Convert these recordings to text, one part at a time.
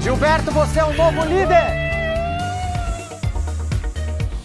Gilberto, você é o novo líder!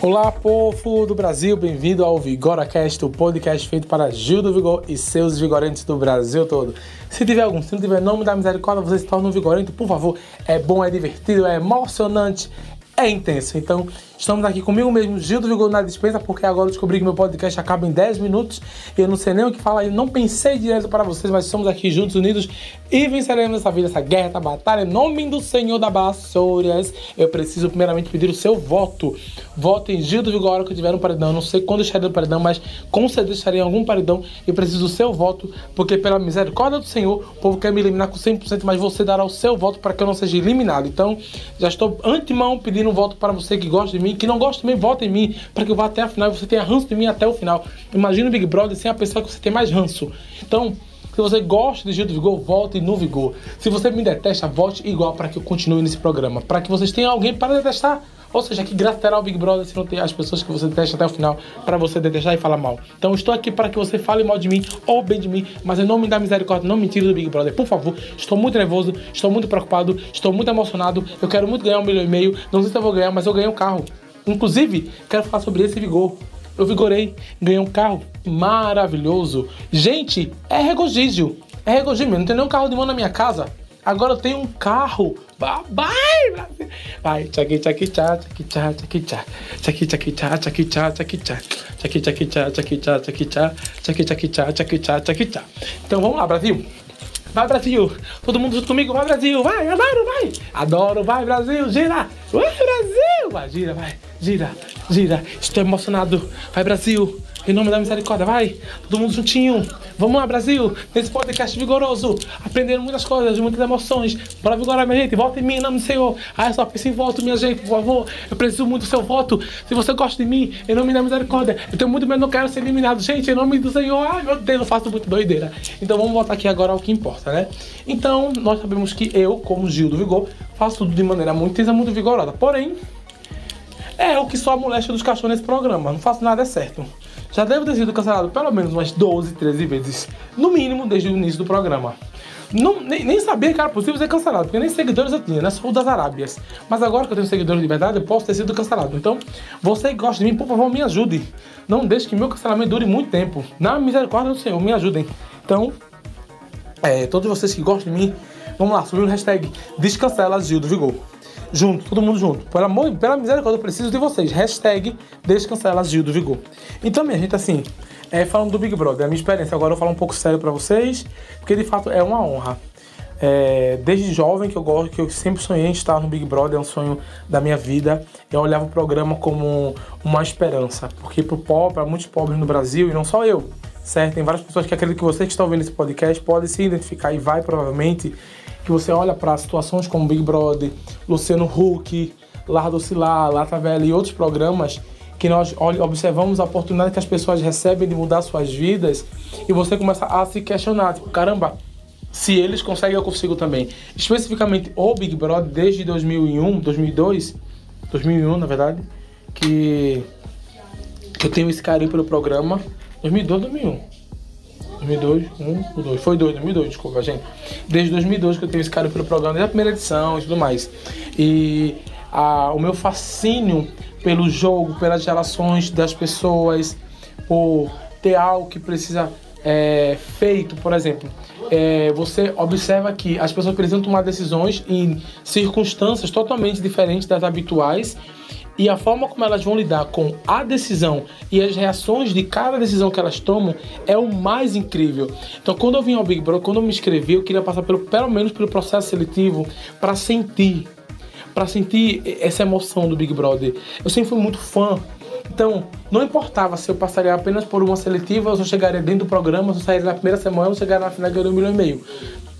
Olá, povo do Brasil, bem-vindo ao VigoraCast, o podcast feito para Gil do Vigor e seus vigorantes do Brasil todo. Se tiver algum, se não tiver nome da misericórdia, você se torna um vigorante, por favor. É bom, é divertido, é emocionante, é intenso. Então, estamos aqui comigo mesmo, Gil do Vigor na dispensa, porque agora descobri que meu podcast acaba em 10 minutos e eu não sei nem o que falar, eu não pensei direto para vocês, mas estamos aqui juntos, unidos e venceremos essa vida, essa guerra, essa batalha. Em nome do Senhor da Baçouras, eu preciso primeiramente pedir o seu voto. Voto em Gil do Vigor que tiver no paredão. Eu não sei quando estarei no paredão, mas com certeza estarei em algum paredão. Eu preciso do seu voto, porque pela misericórdia do Senhor, o povo quer me eliminar com 100%, mas você dará o seu voto para que eu não seja eliminado. Então, já estou antemão pedindo um voto para você que gosta de mim, que não gosta também, vota em mim, para que eu vá até a final e você tenha ranço de mim até o final. Imagina o Big Brother sem a pessoa que você tem mais ranço. Então, se você gosta de Gil do Vigor, volte no Vigor. Se você me detesta, vote igual para que eu continue nesse programa. Para que vocês tenham alguém para detestar. Ou seja, que graça terá o Big Brother se não tem as pessoas que você detesta até o final para você detestar e falar mal. Então estou aqui para que você fale mal de mim ou bem de mim, mas em nome da misericórdia, não me tire do Big Brother, por favor. Estou muito nervoso, estou muito preocupado, estou muito emocionado. Eu quero muito ganhar um milhão e meio. Não sei se eu vou ganhar, mas eu ganhei um carro. Inclusive, quero falar sobre esse vigor. Eu vigorei, ganhei um carro maravilhoso. Gente, é regozijo. É regozijo. Não tem nenhum carro de mão na minha casa. Agora eu tenho um carro. Vai, Brasil. Vai, tchaki, tchaki, tchá, tchaki, tchá, tchaki, tchá. Tchaki, tchaki, tchá, tchaki, tchá, tchaki, tchá. Tchaki, tchaki, tchá, tchaki, tchá, tchaki, tchá. Tchaki, tchaki, tchaki, tchaki. Então vamos lá, Brasil. Vai, Brasil! Todo mundo junto comigo, vai, Brasil! Vai, adoro, vai! Adoro, vai, Brasil! Gira! Vai, Brasil! Vai, gira, vai! Gira, gira! Estou emocionado! Vai, Brasil! Em nome da misericórdia, vai! Todo mundo juntinho! Vamos lá, Brasil! Nesse podcast vigoroso! Aprendendo muitas coisas, muitas emoções! Bora vigorar, minha gente! Volta em mim, em nome do Senhor! Ah, só pense em voto, minha gente, por favor! Eu preciso muito do seu voto! Se você gosta de mim, em nome da misericórdia! Eu tenho muito medo, não quero ser eliminado! Gente, em nome do Senhor! Ai, meu Deus, eu faço muito doideira! Então vamos voltar aqui agora ao que importa, né? Então, nós sabemos que eu, como Gil do Vigor, faço tudo de maneira muito intensa, muito vigorosa. Porém, é o que só a moléstia dos cachorros nesse programa. Não faço nada é certo. Já devo ter sido cancelado pelo menos umas 12, 13 vezes. No mínimo, desde o início do programa. Não, nem, nem sabia que era possível ser cancelado, porque nem seguidores eu tinha, né? O das Arábias. Mas agora que eu tenho seguidores de verdade, eu posso ter sido cancelado. Então, você que gosta de mim, por favor, me ajude. Não deixe que meu cancelamento dure muito tempo. Na misericórdia do Senhor, me ajudem. Então, é, todos vocês que gostam de mim, vamos lá, subir o hashtag Descancela Gil do Vigor. Junto, todo mundo junto. Pelo amor, pela misericórdia, eu preciso de vocês. Hashtag Descancela Gil do Vigor. Então, minha gente, assim, é, falando do Big Brother, a minha experiência, agora eu vou falar um pouco sério pra vocês, porque de fato é uma honra. É, desde jovem que eu gosto, que eu sempre sonhei em estar no Big Brother, é um sonho da minha vida. Eu olhava o programa como uma esperança, porque pro pobre, para muitos pobres no Brasil, e não só eu, certo? Tem várias pessoas que acreditam que vocês que estão vendo esse podcast podem se identificar e vai provavelmente que você olha para situações como Big Brother, Luciano Huck, Lar do Cilar, Lata Velha e outros programas que nós observamos a oportunidade que as pessoas recebem de mudar suas vidas e você começa a se questionar, tipo, caramba, se eles conseguem, eu consigo também. Especificamente o Big Brother desde 2001, 2002, 2001 na verdade, que, que eu tenho esse carinho pelo programa, 2002, 2001. 2002, 1, 2, foi 2, 2002, desculpa, gente. Desde 2002 que eu tenho esse carinho pelo programa, desde a primeira edição e tudo mais. E a, o meu fascínio pelo jogo, pelas relações das pessoas, por ter algo que precisa é, feito, por exemplo. É, você observa que as pessoas precisam tomar decisões em circunstâncias totalmente diferentes das habituais e a forma como elas vão lidar com a decisão e as reações de cada decisão que elas tomam é o mais incrível. Então, quando eu vim ao Big Brother, quando eu me inscrevi, eu queria passar pelo, pelo menos pelo processo seletivo para sentir, para sentir essa emoção do Big Brother. Eu sempre fui muito fã. Então, não importava se eu passaria apenas por uma seletiva, ou se eu chegaria dentro do programa, se eu sairia na primeira semana, ou chegaria na final ganhando um milhão e meio.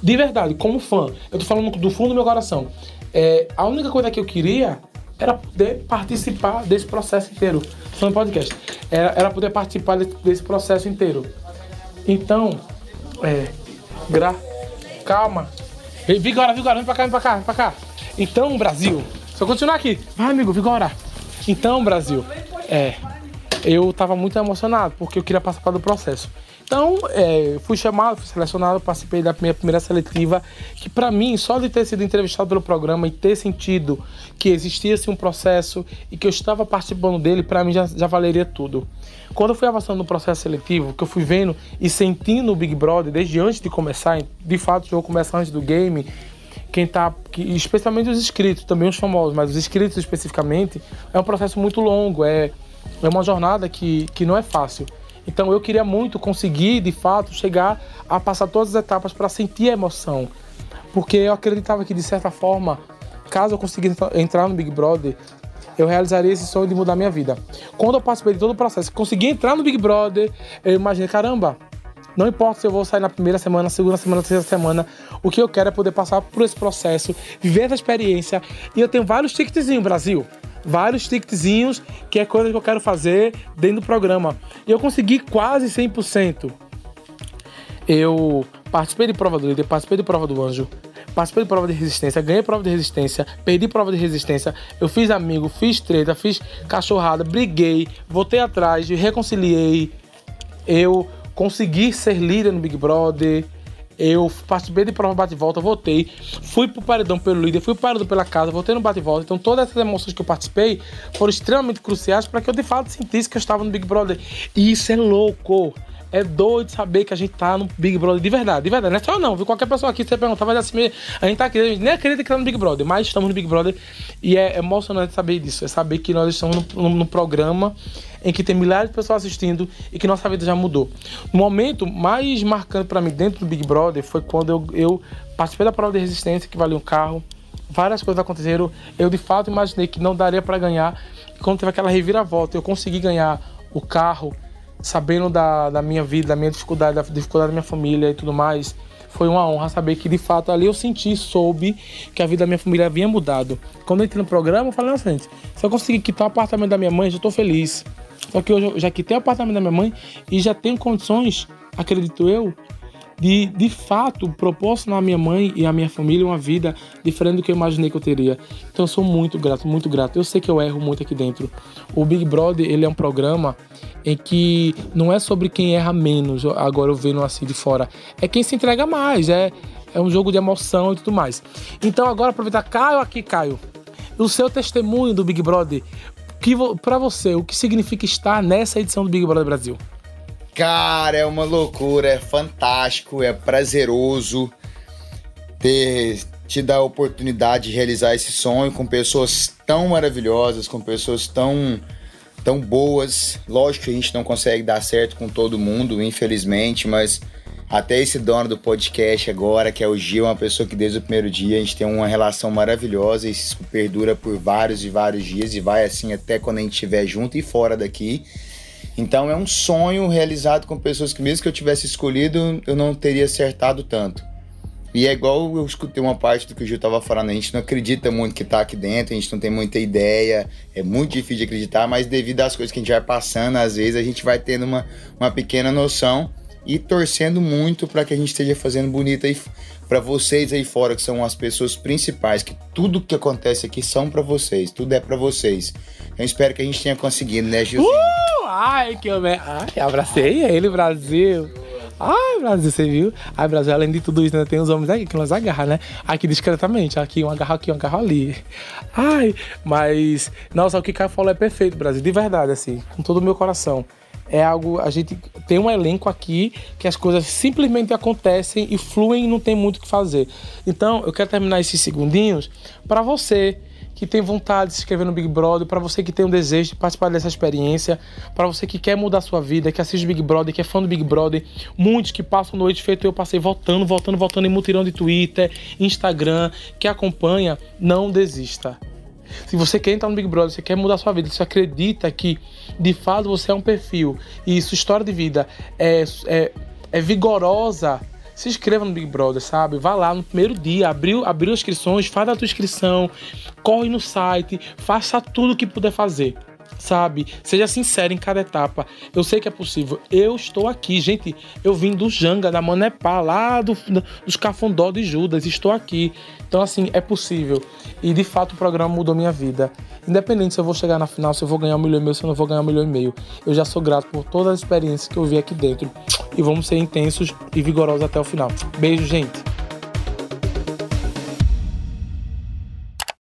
De verdade, como fã, eu tô falando do fundo do meu coração. É, a única coisa que eu queria era poder participar desse processo inteiro. Falando podcast. Era, era poder participar desse processo inteiro. Então, é. Gra... Calma. Vigora, Vigora, vem pra cá, vem pra cá, vem pra cá. Então, Brasil. Eu continuar aqui. Vai, amigo, Vigora. Então, Brasil. É. Eu tava muito emocionado porque eu queria participar do processo. Então, é, fui chamado, fui selecionado, participei da minha primeira seletiva, que para mim, só de ter sido entrevistado pelo programa e ter sentido que existia assim, um processo e que eu estava participando dele, para mim já, já valeria tudo. Quando eu fui avançando no processo seletivo, que eu fui vendo e sentindo o Big Brother desde antes de começar, de fato o jogo começa antes do game, quem tá, que, especialmente os inscritos, também os famosos, mas os inscritos especificamente, é um processo muito longo, é, é uma jornada que, que não é fácil. Então eu queria muito conseguir, de fato, chegar a passar todas as etapas para sentir a emoção. Porque eu acreditava que, de certa forma, caso eu conseguisse entrar no Big Brother, eu realizaria esse sonho de mudar minha vida. Quando eu participei de todo o processo, consegui entrar no Big Brother, eu imaginei, caramba, não importa se eu vou sair na primeira semana, segunda semana, terceira semana, o que eu quero é poder passar por esse processo, viver essa experiência. E eu tenho vários ticketzinhos, Brasil vários ticketzinhos, que é coisa que eu quero fazer dentro do programa. E eu consegui quase 100%. Eu participei de prova do líder, participei de prova do anjo, participei de prova de resistência, ganhei prova de resistência, perdi prova de resistência, eu fiz amigo, fiz treta, fiz cachorrada, briguei, voltei atrás, reconciliei, eu consegui ser líder no Big Brother, eu participei de prova bate-volta, voltei, fui pro paredão pelo líder, fui pro paredão pela casa, voltei no bate-volta. Então todas essas emoções que eu participei foram extremamente cruciais para que eu de fato sentisse que eu estava no Big Brother. E isso é louco. É doido saber que a gente tá no Big Brother de verdade, de verdade. Não é só não, viu? Qualquer pessoa aqui, você perguntar, vai assim, a gente tá aqui, a gente nem acredita que tá no Big Brother, mas estamos no Big Brother e é emocionante saber disso. É saber que nós estamos no, no, no programa em que tem milhares de pessoas assistindo e que nossa vida já mudou. O momento mais marcante para mim dentro do Big Brother foi quando eu, eu participei da prova de resistência, que valia um carro. Várias coisas aconteceram. Eu de fato imaginei que não daria para ganhar. E quando teve aquela reviravolta, eu consegui ganhar o carro, sabendo da, da minha vida, da minha dificuldade, da dificuldade da minha família e tudo mais foi uma honra saber que de fato ali eu senti, soube que a vida da minha família havia mudado. Quando eu entrei no programa, eu falei, nossa, gente, se eu conseguir quitar o apartamento da minha mãe, já estou feliz. Só que hoje eu já quitei o apartamento da minha mãe e já tenho condições, acredito eu, de de fato proporcionar à minha mãe e à minha família uma vida diferente do que eu imaginei que eu teria. Então eu sou muito grato, muito grato. Eu sei que eu erro muito aqui dentro. O Big Brother, ele é um programa em que não é sobre quem erra menos, agora eu vendo assim de fora. É quem se entrega mais, é é um jogo de emoção e tudo mais. Então agora aproveitar Caio aqui, Caio. O seu testemunho do Big Brother, que para você, o que significa estar nessa edição do Big Brother Brasil? Cara, é uma loucura, é fantástico, é prazeroso ter te dar a oportunidade de realizar esse sonho com pessoas tão maravilhosas, com pessoas tão tão boas. Lógico que a gente não consegue dar certo com todo mundo, infelizmente, mas até esse dono do podcast agora, que é o Gil, uma pessoa que desde o primeiro dia a gente tem uma relação maravilhosa e isso perdura por vários e vários dias e vai assim até quando a gente estiver junto e fora daqui. Então é um sonho realizado com pessoas que mesmo que eu tivesse escolhido, eu não teria acertado tanto. E é igual eu escutei uma parte do que o Gil estava falando, a gente não acredita muito que está aqui dentro, a gente não tem muita ideia, é muito difícil de acreditar, mas devido às coisas que a gente vai passando, às vezes a gente vai tendo uma, uma pequena noção e torcendo muito para que a gente esteja fazendo bonito aí para vocês aí fora que são as pessoas principais, que tudo que acontece aqui são para vocês, tudo é para vocês. Eu espero que a gente tenha conseguido, né, Gilzinho? Uh, ai, que me... ai, abracei ele, Brasil. Ai, Brasil, você viu? Ai, Brasil, além de tudo isso, né, tem os homens aqui que nós agarram, né? Aqui discretamente, aqui um agarro aqui, um agarro ali. Ai, mas, nossa, o que Caio falou é perfeito, Brasil, de verdade, assim, com todo o meu coração é algo. A gente tem um elenco aqui que as coisas simplesmente acontecem e fluem e não tem muito o que fazer. Então, eu quero terminar esses segundinhos para você que tem vontade de se inscrever no Big Brother, para você que tem um desejo de participar dessa experiência, para você que quer mudar sua vida, que assiste Big Brother, que é fã do Big Brother, muitos que passam noite feito eu passei voltando, voltando, voltando em mutirão de Twitter, Instagram, que acompanha, não desista. Se você quer entrar no Big Brother, você quer mudar sua vida, você acredita que de fato você é um perfil e sua história de vida é, é, é vigorosa, se inscreva no Big Brother, sabe? Vá lá no primeiro dia, abriu, abriu inscrições, faz a tua inscrição, corre no site, faça tudo o que puder fazer. Sabe? Seja sincero em cada etapa. Eu sei que é possível. Eu estou aqui, gente. Eu vim do Janga, da Manepá, lá do, dos Cafundó de Judas. Estou aqui. Então, assim, é possível. E de fato o programa mudou minha vida. Independente se eu vou chegar na final, se eu vou ganhar um milhão e meio, se eu não vou ganhar um milhão e meio. Eu já sou grato por todas as experiências que eu vi aqui dentro. E vamos ser intensos e vigorosos até o final. Beijo, gente.